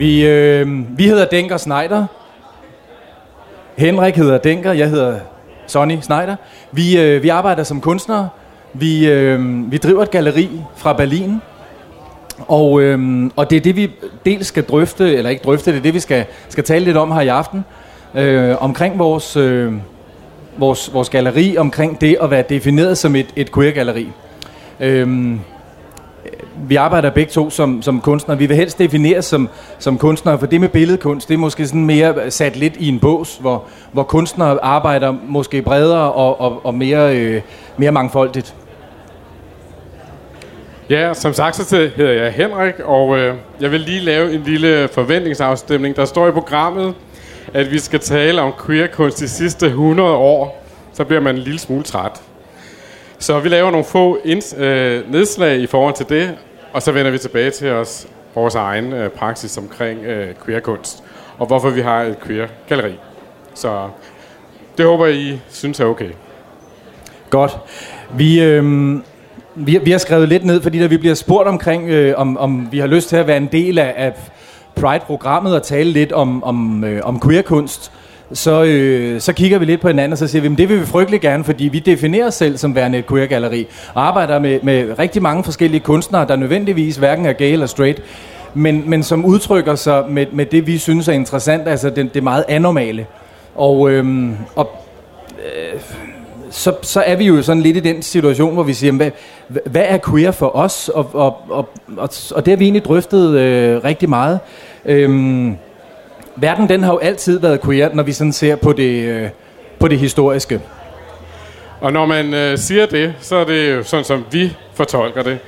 Vi, øh, vi hedder Denker Schneider. Henrik hedder Denker, jeg hedder Sonny Schneider. Vi, øh, vi arbejder som kunstnere. Vi, øh, vi driver et galeri fra Berlin. Og, øh, og det er det, vi dels skal drøfte, eller ikke drøfte, det er det, vi skal, skal tale lidt om her i aften. Øh, omkring vores, øh, vores, vores galeri, omkring det at være defineret som et, et queer-galeri. Øh, vi arbejder begge to som, som kunstnere. Vi vil helst defineres som, som kunstnere, for det med billedkunst, det er måske sådan mere sat lidt i en bås, hvor, hvor kunstnere arbejder måske bredere og, og, og mere, øh, mere mangfoldigt. Ja, som sagt så hedder jeg Henrik, og øh, jeg vil lige lave en lille forventningsafstemning. Der står i programmet, at vi skal tale om queerkunst de sidste 100 år. Så bliver man en lille smule træt. Så vi laver nogle få ind, øh, nedslag i forhold til det, og så vender vi tilbage til os vores egen øh, praksis omkring øh, queerkunst, og hvorfor vi har et queer-galleri. Så det håber I synes er okay. Godt. Vi, øh, vi, vi har skrevet lidt ned, fordi da vi bliver spurgt omkring, øh, om, om vi har lyst til at være en del af, af Pride-programmet og tale lidt om, om, øh, om queerkunst, så, øh, så kigger vi lidt på hinanden, og så siger vi, at det vil vi frygtelig gerne, fordi vi definerer os selv som værende et queer-galleri, og arbejder med, med rigtig mange forskellige kunstnere, der nødvendigvis hverken er gay eller straight, men, men som udtrykker sig med, med det, vi synes er interessant, altså det, det meget anormale. Og, øh, og øh, så, så er vi jo sådan lidt i den situation, hvor vi siger, hvad, hvad er queer for os? Og, og, og, og, og det har vi egentlig drøftet øh, rigtig meget. Øhm, verden den har jo altid været queer, når vi sådan ser på det, øh, på det historiske. Og når man øh, siger det, så er det jo sådan, som vi fortolker det.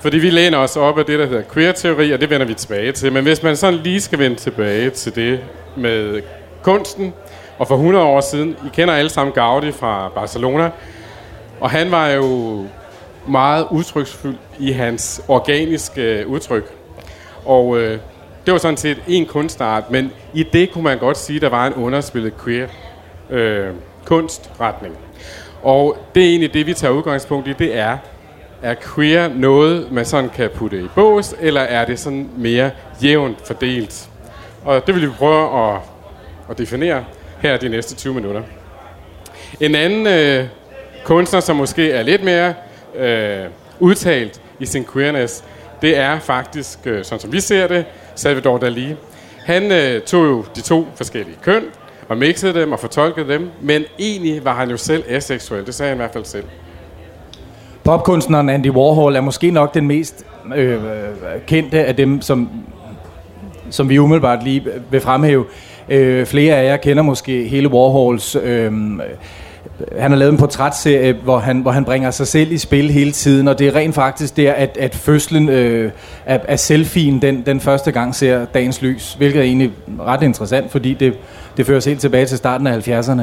Fordi vi læner os op af det, der hedder queer-teori, og det vender vi tilbage til. Men hvis man sådan lige skal vende tilbage til det med kunsten, og for 100 år siden, I kender alle sammen Gaudi fra Barcelona, og han var jo meget udtryksfuld i hans organiske udtryk. Og øh, det var sådan set en kunstart, men i det kunne man godt sige, der var en underspillet queer øh, kunstretning. Og det er egentlig det, vi tager udgangspunkt i, det er, er queer noget, man sådan kan putte i bås, eller er det sådan mere jævnt fordelt? Og det vil vi prøve at, at definere her de næste 20 minutter. En anden øh, kunstner, som måske er lidt mere øh, udtalt i sin queerness, det er faktisk, øh, sådan som vi ser det, Salvador Dali. Han øh, tog jo de to forskellige køn og mixede dem og fortolkede dem, men egentlig var han jo selv aseksuel. Det sagde han i hvert fald selv. Popkunstneren Andy Warhol er måske nok den mest øh, øh kendte af dem, som, som vi umiddelbart lige vil fremhæve. Øh, flere af jer kender måske hele Warhols... Øh, han har lavet en portrætserie, hvor han, hvor han bringer sig selv i spil hele tiden, og det er rent faktisk der, at, at fødslen øh, af, af selfien, den, den første gang ser dagens lys, hvilket er egentlig ret interessant, fordi det, det fører os helt tilbage til starten af 70'erne.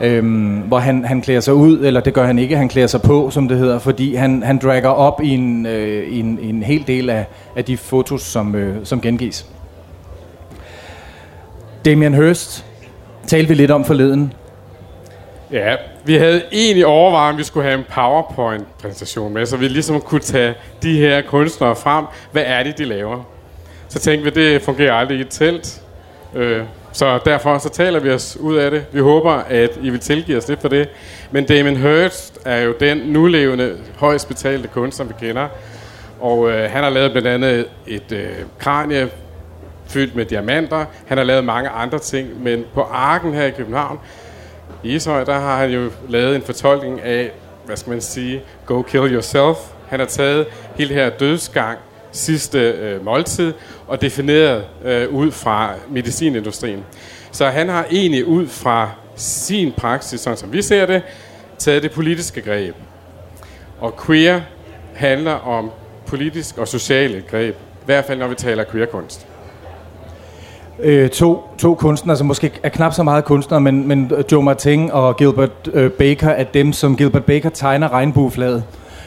Øhm, hvor han, han klæder sig ud, eller det gør han ikke, han klæder sig på, som det hedder, fordi han, han dragger op i en, øh, i en, en hel del af, af de fotos, som, øh, som gengives. Damien Hirst talte vi lidt om forleden. Ja, vi havde egentlig overvejet, om vi skulle have en PowerPoint-præsentation med, så vi ligesom kunne tage de her kunstnere frem. Hvad er det, de laver? Så tænkte vi, det fungerer aldrig i et telt. Øh, så derfor så taler vi os ud af det. Vi håber, at I vil tilgive os lidt for det. Men Damien Hirst er jo den nulevende, højst betalte kunstner, vi kender. Og øh, han har lavet blandt andet et øh, kranie fyldt med diamanter. Han har lavet mange andre ting, men på Arken her i København, i Ishøj, der har han jo lavet en fortolkning af, hvad skal man sige, go kill yourself. Han har taget hele det her dødsgang, sidste øh, måltid, og defineret øh, ud fra medicinindustrien. Så han har egentlig ud fra sin praksis, sådan som vi ser det, taget det politiske greb. Og queer handler om politisk og sociale greb. I hvert fald, når vi taler queerkunst øh, to, to kunstnere, som måske er knap så meget kunstnere, men, men øh, Joe Martin og Gilbert øh, Baker er dem, som Gilbert Baker tegner regnbueflaget.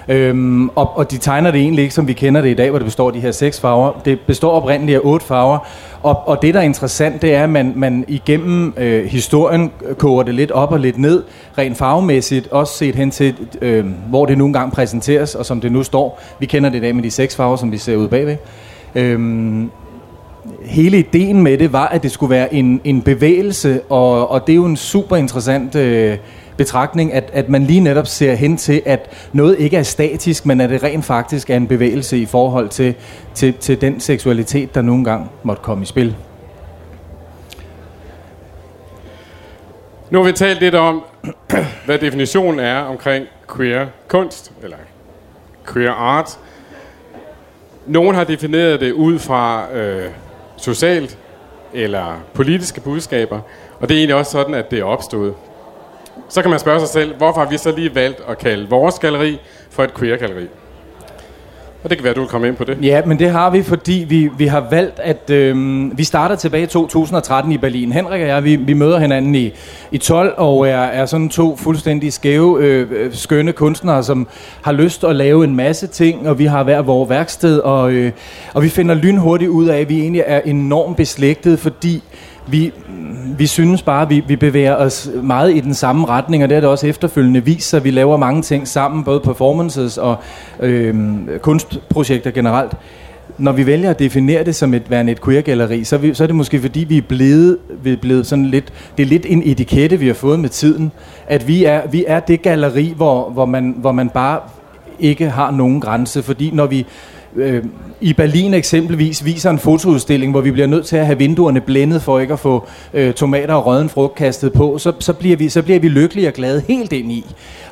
Øhm, og, og de tegner det egentlig ikke, som vi kender det i dag, hvor det består af de her seks farver. Det består oprindeligt af otte farver. Og, og det, der er interessant, det er, at man, man igennem øh, historien koger det lidt op og lidt ned, rent farvemæssigt, også set hen til, øh, hvor det nu engang præsenteres, og som det nu står. Vi kender det i dag med de seks farver, som vi ser ud bagved. Øhm, hele ideen med det var, at det skulle være en, en bevægelse, og, og det er jo en super interessant øh, betragtning, at, at man lige netop ser hen til, at noget ikke er statisk, men at det rent faktisk er en bevægelse i forhold til, til, til den seksualitet, der nogle gange måtte komme i spil. Nu har vi talt lidt om, hvad definitionen er omkring queer kunst, eller queer art. Nogen har defineret det ud fra øh, socialt eller politiske budskaber, og det er egentlig også sådan, at det er opstået. Så kan man spørge sig selv, hvorfor har vi så lige valgt at kalde vores galeri for et queer-galeri? Og det kan være, du vil komme ind på det. Ja, men det har vi, fordi vi, vi har valgt, at øh, vi starter tilbage i 2013 i Berlin. Henrik og jeg, vi, vi møder hinanden i, i 12 og er, er sådan to fuldstændig skæve, øh, øh, skønne kunstnere, som har lyst at lave en masse ting, og vi har hver vores værksted, og, øh, og vi finder lynhurtigt ud af, at vi egentlig er enormt beslægtede, fordi vi, vi synes bare, at vi, vi bevæger os meget i den samme retning, og det er det også efterfølgende vist sig. Vi laver mange ting sammen, både performances og øh, kunstprojekter generelt. Når vi vælger at definere det som et værende et queer-galleri, så, vi, så er det måske fordi, vi er blevet, vi er blevet sådan lidt, det er lidt en etikette, vi har fået med tiden, at vi er, vi er det galleri, hvor, hvor, man, hvor man bare ikke har nogen grænse, fordi når vi øh, i Berlin eksempelvis viser en fotoudstilling, hvor vi bliver nødt til at have vinduerne blændet for ikke at få øh, tomater og rødden frugt kastet på, så, så, bliver vi, så bliver vi lykkelige og glade helt ind i.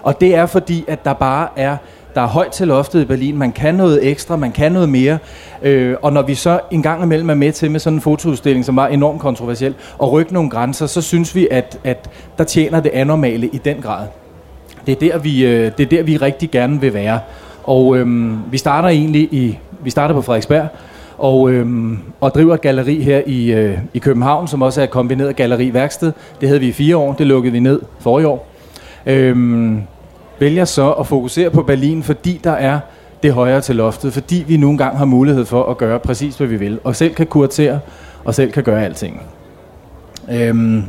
Og det er fordi, at der bare er der er højt til loftet i Berlin. Man kan noget ekstra, man kan noget mere. Øh, og når vi så en gang imellem er med til med sådan en fotoudstilling, som var enormt kontroversiel, og rykke nogle grænser, så synes vi, at, at der tjener det anormale i den grad. Det er der, vi, øh, det er der, vi rigtig gerne vil være. Og øhm, vi starter egentlig i, vi starter på Frederiksberg, og, øhm, og driver et galleri her i, øh, i København, som også er et kombineret galleri-værksted. Det havde vi i fire år, det lukkede vi ned forrige år. Øhm, vælger så at fokusere på Berlin, fordi der er det højere til loftet, fordi vi nogle gange har mulighed for at gøre præcis, hvad vi vil, og selv kan kuratere, og selv kan gøre alting. Øhm,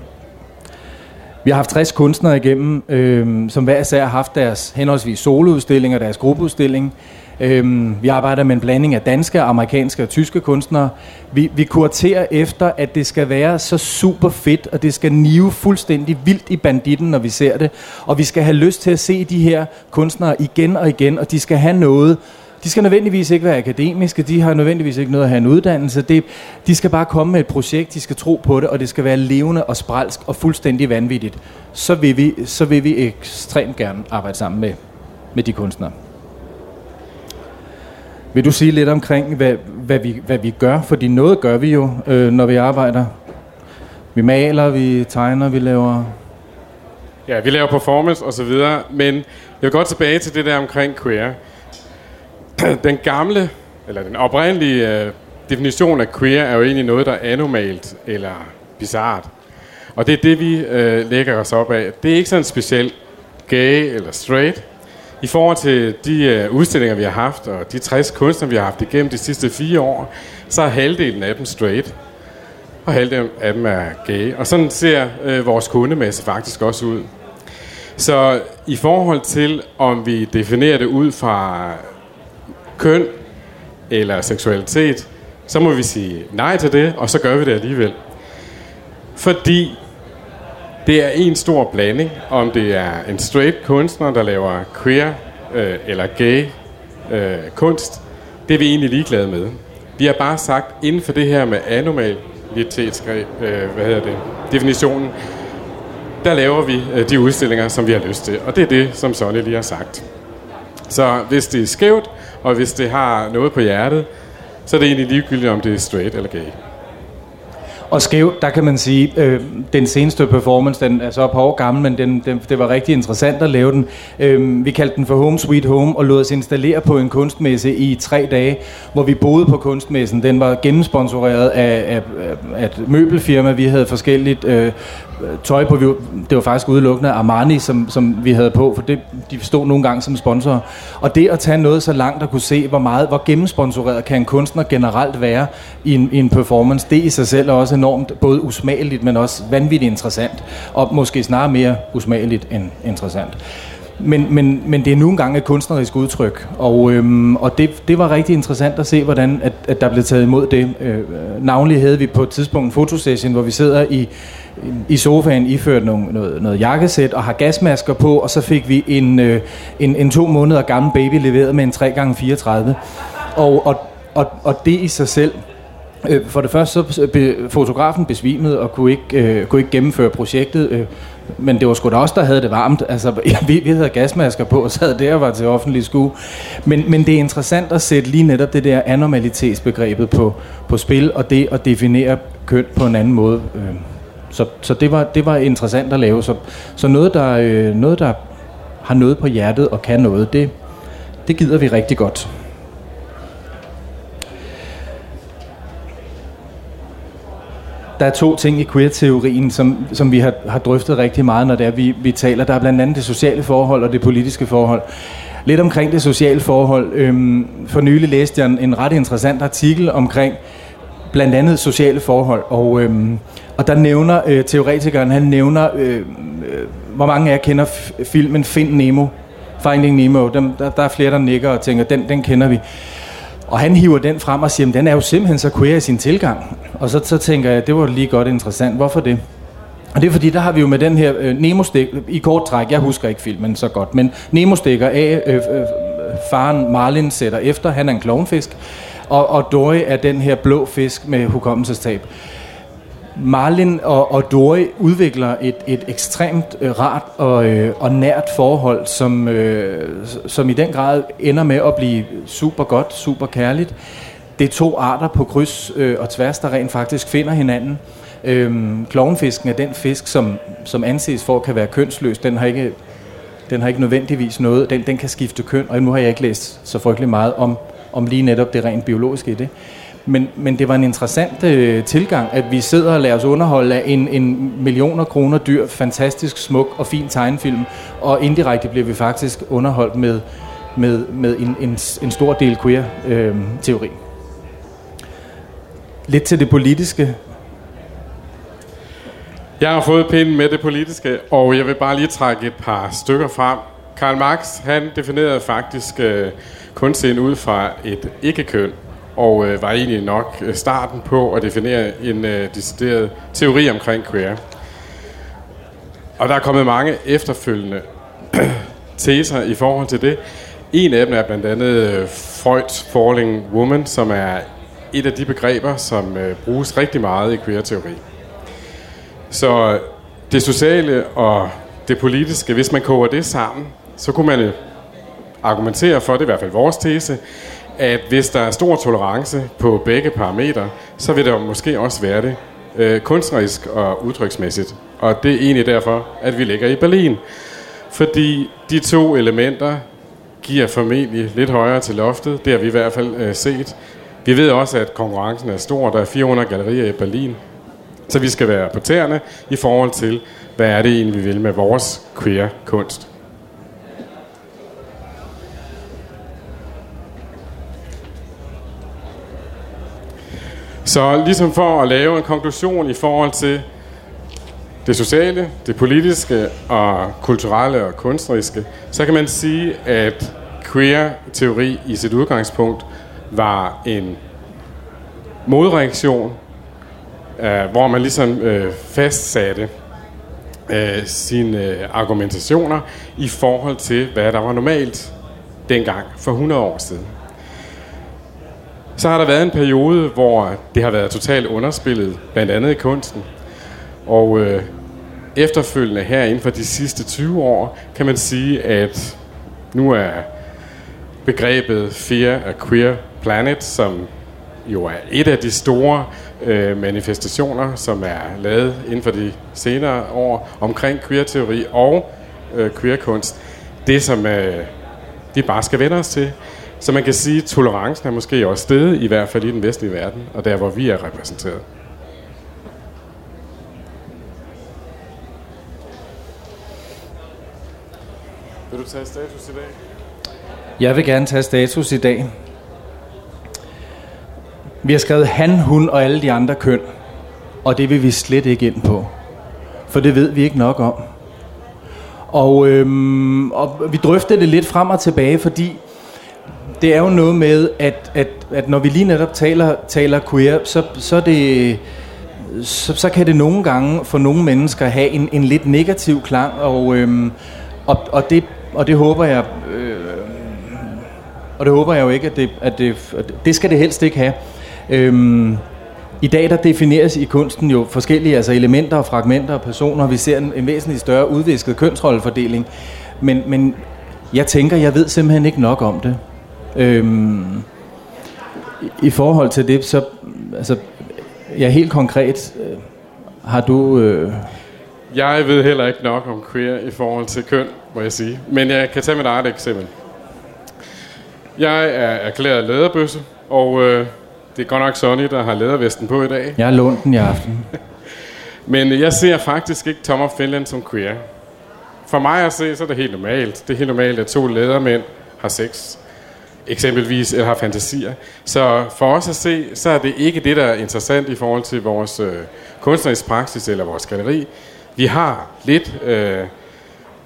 vi har haft 60 kunstnere igennem, øh, som hver især har haft deres henholdsvis soloudstilling og deres gruppeudstilling. Øh, vi arbejder med en blanding af danske, amerikanske og tyske kunstnere. Vi, vi kuraterer efter, at det skal være så super fedt, og det skal nive fuldstændig vildt i banditten, når vi ser det. Og vi skal have lyst til at se de her kunstnere igen og igen, og de skal have noget, de skal nødvendigvis ikke være akademiske, de har nødvendigvis ikke noget at have en uddannelse. Det, de skal bare komme med et projekt, de skal tro på det, og det skal være levende og spralsk og fuldstændig vanvittigt. Så vil vi, så vil vi ekstremt gerne arbejde sammen med, med de kunstnere. Vil du sige lidt omkring, hvad, hvad, vi, hvad vi gør? Fordi noget gør vi jo, øh, når vi arbejder. Vi maler, vi tegner, vi laver... Ja, vi laver performance og så videre, men jeg vil godt tilbage til det der omkring queer. den gamle, eller den oprindelige øh, definition af queer er jo egentlig noget, der er anomalt eller bizart. Og det er det, vi øh, lægger os op af. Det er ikke sådan specielt gay eller straight. I forhold til de øh, udstillinger, vi har haft, og de 60 kunstnere, vi har haft igennem de sidste fire år, så er halvdelen af dem straight, og halvdelen af dem er gay. Og sådan ser øh, vores kundemasse faktisk også ud. Så i forhold til, om vi definerer det ud fra køn eller seksualitet, så må vi sige nej til det, og så gør vi det alligevel. Fordi det er en stor blanding, om det er en straight kunstner, der laver queer øh, eller gay øh, kunst. Det er vi egentlig ligeglade med. Vi har bare sagt, inden for det her med anormalitetsgreb, øh, hvad hedder det, definitionen, der laver vi øh, de udstillinger, som vi har lyst til. Og det er det, som Sonny lige har sagt. Så hvis det er skævt, og hvis det har noget på hjertet, så er det egentlig ligegyldigt, om det er straight eller gay. Og skævt, der kan man sige, øh, den seneste performance, den er så på år gammel, men den, den, det var rigtig interessant at lave den. Øh, vi kaldte den for Home Sweet Home, og lod os installere på en kunstmesse i tre dage, hvor vi boede på kunstmessen. Den var gennemsponsoreret af, af, af et møbelfirma. Vi havde forskelligt øh, Øh, tøj på. Det var faktisk udelukkende Armani, som, som vi havde på, for det, de stod nogle gange som sponsorer. Og det at tage noget så langt og kunne se, hvor meget, hvor gennemsponsoreret kan en kunstner generelt være i en, i en performance, det i sig selv er også enormt både usmageligt, men også vanvittigt interessant. Og måske snarere mere usmageligt end interessant men, men, men det er nu engang et kunstnerisk udtryk, og, øhm, og det, det var rigtig interessant at se, hvordan at, at der blev taget imod det. Øh, navnlig havde vi på et tidspunkt en fotosession, hvor vi sidder i, i sofaen iført nogle, noget, noget jakkesæt og har gasmasker på, og så fik vi en, øh, en, en to måneder gammel baby leveret med en 3x34. Og, og, og, og det i sig selv Øh, for det første så be, fotografen besvimede og kunne ikke, øh, kunne ikke gennemføre projektet, øh, men det var sgu da også der havde det varmt. Altså, vi, vi havde gasmasker på og sad der og var til offentlig skue. Men, men det er interessant at sætte lige netop det der anormalitetsbegrebet på, på spil, og det at definere køn på en anden måde. Øhm, så så det, var, det var interessant at lave. Så, så noget, der, øh, noget, der har noget på hjertet og kan noget, det, det gider vi rigtig godt. Der er to ting i queer-teorien, som, som vi har, har drøftet rigtig meget, når det er, vi, vi taler. Der er blandt andet det sociale forhold og det politiske forhold. Lidt omkring det sociale forhold. Øhm, for nylig læste jeg en, en ret interessant artikel omkring blandt andet sociale forhold, og, øhm, og der nævner øh, teoretikeren, han nævner, øh, øh, hvor mange af jer kender filmen Find Nemo, Finding Nemo. Dem, der, der er flere, der nikker og tænker, den, den kender vi. Og han hiver den frem og siger, den er jo simpelthen så queer i sin tilgang. Og så, så tænker jeg, det var lige godt interessant. Hvorfor det? Og det er fordi, der har vi jo med den her øh, Nemo-stik, i kort træk, jeg husker ikke filmen så godt, men Nemo stikker af, øh, øh, faren Marlin sætter efter, han er en klovnfisk, og, og Dory er den her blå fisk med hukommelsestab. Marlin og, og Dory udvikler et, et ekstremt øh, rart og, øh, og nært forhold, som, øh, som i den grad ender med at blive super godt, super kærligt. Det er to arter på kryds øh, og tværs, der rent faktisk finder hinanden. Øhm, klovnfisken er den fisk, som, som anses for at kan være kønsløs. Den har ikke, den har ikke nødvendigvis noget. Den, den kan skifte køn, og nu har jeg ikke læst så frygtelig meget om, om lige netop det rent biologiske i det. Men, men det var en interessant øh, tilgang, at vi sidder og lader os underholde af en, en millioner kroner dyr, fantastisk smuk og fin tegnefilm, og indirekte bliver vi faktisk underholdt med, med, med en, en, en stor del queer-teori. Øhm, øh, Lidt til det politiske. Jeg har fået pinden med det politiske, og jeg vil bare lige trække et par stykker frem. Karl Marx, han definerede faktisk øh, kunstscenen ud fra et ikke-køn, og øh, var egentlig nok øh, starten på at definere en øh, decideret teori omkring queer. Og der er kommet mange efterfølgende teser i forhold til det. En af dem er blandt andet øh, Freud's Falling Woman, som er et af de begreber, som øh, bruges rigtig meget i queer-teori. Så øh, det sociale og det politiske, hvis man koger det sammen, så kunne man øh, argumentere for, det er i hvert fald vores tese, at hvis der er stor tolerance på begge parametre, så vil der måske også være det øh, kunstnerisk og udtryksmæssigt. Og det er egentlig derfor, at vi ligger i Berlin. Fordi de to elementer giver formentlig lidt højere til loftet. Det har vi i hvert fald øh, set. Vi ved også, at konkurrencen er stor. Der er 400 gallerier i Berlin. Så vi skal være på tæerne i forhold til, hvad er det egentlig, vi vil med vores queer kunst. Så ligesom for at lave en konklusion i forhold til det sociale, det politiske og kulturelle og kunstneriske, så kan man sige, at queer-teori i sit udgangspunkt var en modreaktion, øh, hvor man ligesom øh, fastsatte øh, sine øh, argumentationer i forhold til, hvad der var normalt dengang for 100 år siden. Så har der været en periode, hvor det har været totalt underspillet, blandt andet i kunsten. Og øh, efterfølgende her inden for de sidste 20 år, kan man sige, at nu er begrebet Fear og Queer Planet, som jo er et af de store øh, manifestationer, som er lavet inden for de senere år omkring queer-teori og øh, queer-kunst. Det, som øh, vi bare skal vende os til. Så man kan sige, at tolerancen er måske også stedet, i hvert fald i den vestlige verden, og der, hvor vi er repræsenteret. Vil du tage status i dag? Jeg vil gerne tage status i dag. Vi har skrevet han, hun og alle de andre køn, og det vil vi slet ikke ind på. For det ved vi ikke nok om. Og, øhm, og vi drøftede det lidt frem og tilbage, fordi det er jo noget med, at, at, at når vi lige netop taler, taler queer, så, så, det, så, så kan det nogle gange for nogle mennesker have en, en lidt negativ klang, og, øhm, og, og, det, og det håber jeg... Øh, og det håber jeg jo ikke, at det, at det, at det skal det helst ikke have. Øhm, I dag der defineres i kunsten jo forskellige altså elementer og fragmenter og personer. Vi ser en, en væsentlig større udvisket kønsrollefordeling. Men, men jeg tænker, jeg ved simpelthen ikke nok om det. Øhm, I forhold til det, så altså, ja, helt konkret, øh, har du... Øh, jeg ved heller ikke nok om queer i forhold til køn, må jeg sige. Men jeg kan tage mit eget eksempel. Jeg er erklæret læderbøsse, og øh, det er godt nok Sonny, der har ledervesten på i dag. Jeg har lånt den i aften. Men jeg ser faktisk ikke Tom Finland som queer. For mig at se, så er det helt normalt. Det er helt normalt, at to ledermænd har sex eksempelvis, eller har fantasier. Så for os at se, så er det ikke det, der er interessant i forhold til vores øh, kunstnerisk praksis eller vores galeri. Vi har lidt øh,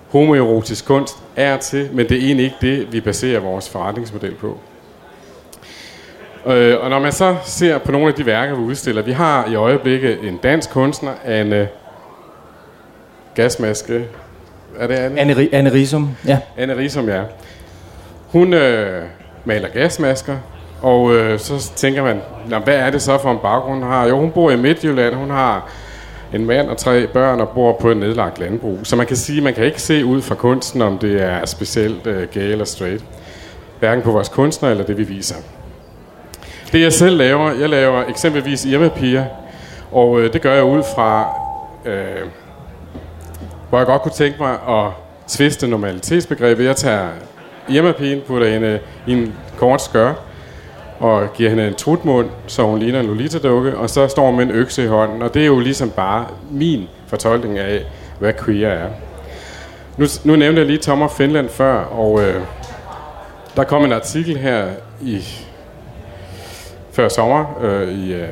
homoerotisk kunst er til, men det er egentlig ikke det, vi baserer vores forretningsmodel på. Øh, og når man så ser på nogle af de værker, vi udstiller, vi har i øjeblikket en dansk kunstner, Anne Gasmaske. Er det Anne? Anne, Anne Risum, ja. Anne Risum, ja. Hun øh, maler gasmasker, og øh, så tænker man, hvad er det så for en baggrund, hun har? Jo, hun bor i Midtjylland, hun har en mand og tre børn og bor på et nedlagt landbrug. Så man kan sige, man kan ikke se ud fra kunsten, om det er specielt øh, gay eller straight. Hverken på vores kunstner eller det, vi viser. Det jeg selv laver, jeg laver eksempelvis Irma-piger, og øh, det gør jeg ud fra, øh, hvor jeg godt kunne tænke mig at tviste normalitetsbegrebet. Jeg tager Irma-pigen, putter hende i en kort skør, og giver hende en trutmund, så hun ligner en Lolita-dukke, og så står hun med en økse i hånden, og det er jo ligesom bare min fortolkning af, hvad queer er. Nu, nu nævnte jeg lige Tom og Finland før, og øh, der kom en artikel her i før sommer øh, i, øh,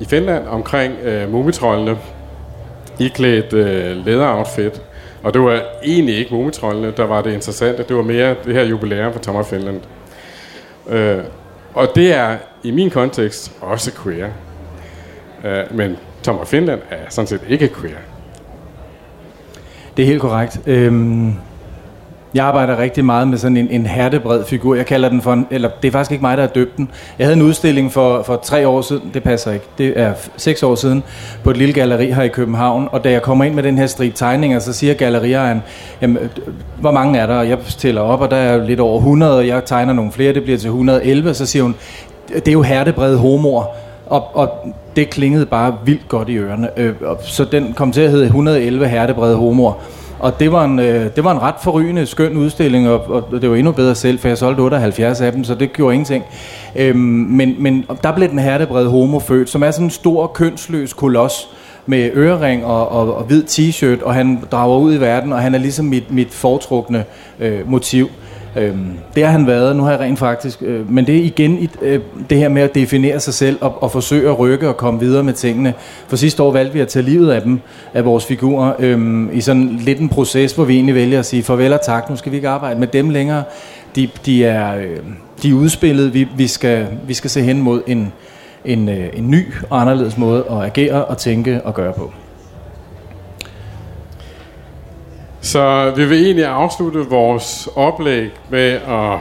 i Finland omkring øh, mumitrollene iklædt øh, læderoutfit. Og det var egentlig ikke mumitrollene, der var det interessante. Det var mere det her jubilæum for Thomas Finland. Øh, og det er i min kontekst også queer. Øh, men Thomas Finland er sådan set ikke queer. Det er helt korrekt. Øhm, jeg arbejder rigtig meget med sådan en, en hertebred figur. Jeg kalder den for en, eller det er faktisk ikke mig, der har døbt den. Jeg havde en udstilling for, for tre år siden, det passer ikke, det er seks år siden, på et lille galleri her i København. Og da jeg kommer ind med den her strip tegninger, så siger gallerieren, jamen, hvor mange er der? Og jeg tæller op, og der er lidt over 100, og jeg tegner nogle flere, det bliver til 111. Så siger hun, det er jo hertebred homor. Og, og det klingede bare vildt godt i ørerne. Øh, så den kom til at hedde 111 hertebrede homor. Og det var, en, øh, det var en ret forrygende, skøn udstilling, og, og det var endnu bedre selv, for jeg solgte 78 af dem, så det gjorde ingenting. Øhm, men, men der blev den hertebrede homo født, som er sådan en stor, kønsløs koloss, med ørering og, og, og hvid t-shirt, og han drager ud i verden, og han er ligesom mit, mit foretrukne øh, motiv. Øhm, det har han været, nu har jeg rent faktisk, øh, men det er igen i, øh, det her med at definere sig selv og, og forsøge at rykke og komme videre med tingene. For sidste år valgte vi at tage livet af dem, af vores figurer, øhm, i sådan lidt en proces, hvor vi egentlig vælger at sige farvel og tak, nu skal vi ikke arbejde med dem længere. De, de, er, øh, de er udspillet, vi, vi, skal, vi skal se hen mod en, en, øh, en ny og anderledes måde at agere og tænke og gøre på. Så vi vil egentlig afslutte vores oplæg med at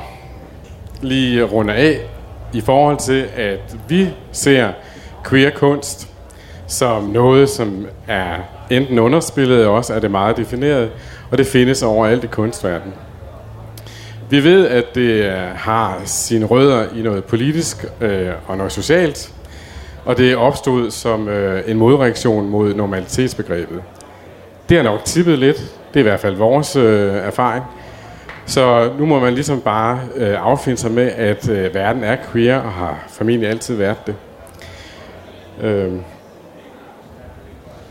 lige runde af i forhold til, at vi ser queer kunst som noget, som er enten underspillet, eller også er det meget defineret, og det findes overalt i kunstverdenen. Vi ved, at det har sine rødder i noget politisk øh, og noget socialt, og det opstod som øh, en modreaktion mod normalitetsbegrebet. Det har nok tippet lidt, det er i hvert fald vores øh, erfaring. Så nu må man ligesom bare øh, affinde sig med, at øh, verden er queer og har formentlig altid været det. Øh.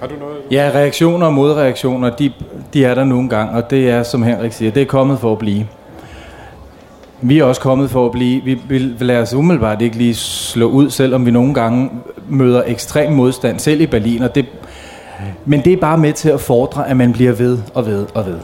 Har du noget? Ja, reaktioner og modreaktioner, de, de er der nogle gange, og det er, som Henrik siger, det er kommet for at blive. Vi er også kommet for at blive. Vi vil lade os umiddelbart ikke lige slå ud, selvom vi nogle gange møder ekstrem modstand, selv i Berlin, og det men det er bare med til at fordre, at man bliver ved og ved og ved.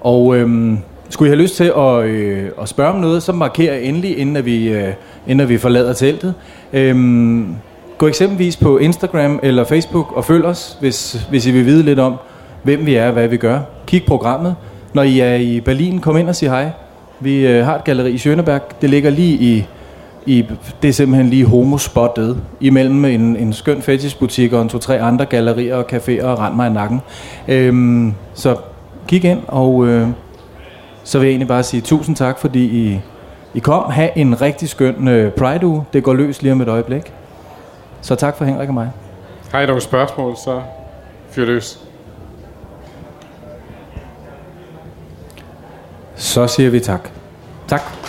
Og øhm, skulle I have lyst til at, øh, at spørge om noget, så markerer endelig, inden at vi, øh, inden at vi forlader teltet. Øhm, gå eksempelvis på Instagram eller Facebook og følg os, hvis, hvis I vil vide lidt om, hvem vi er og hvad vi gør. Kig programmet. Når I er i Berlin, kom ind og sig hej. Vi øh, har et galleri i Schöneberg. Det ligger lige i, i det er simpelthen lige homospottet imellem en, en skøn fetishbutik og en to-tre andre gallerier og caféer og rend mig i nakken. Øhm, så kig ind, og øh, så vil jeg egentlig bare sige tusind tak, fordi I, I kom. Ha' en rigtig skøn øh, Pride-uge. Det går løs lige om et øjeblik. Så tak for Henrik og mig. Har I nogle spørgsmål, så fyr løs. Så siger vi tak. Tak.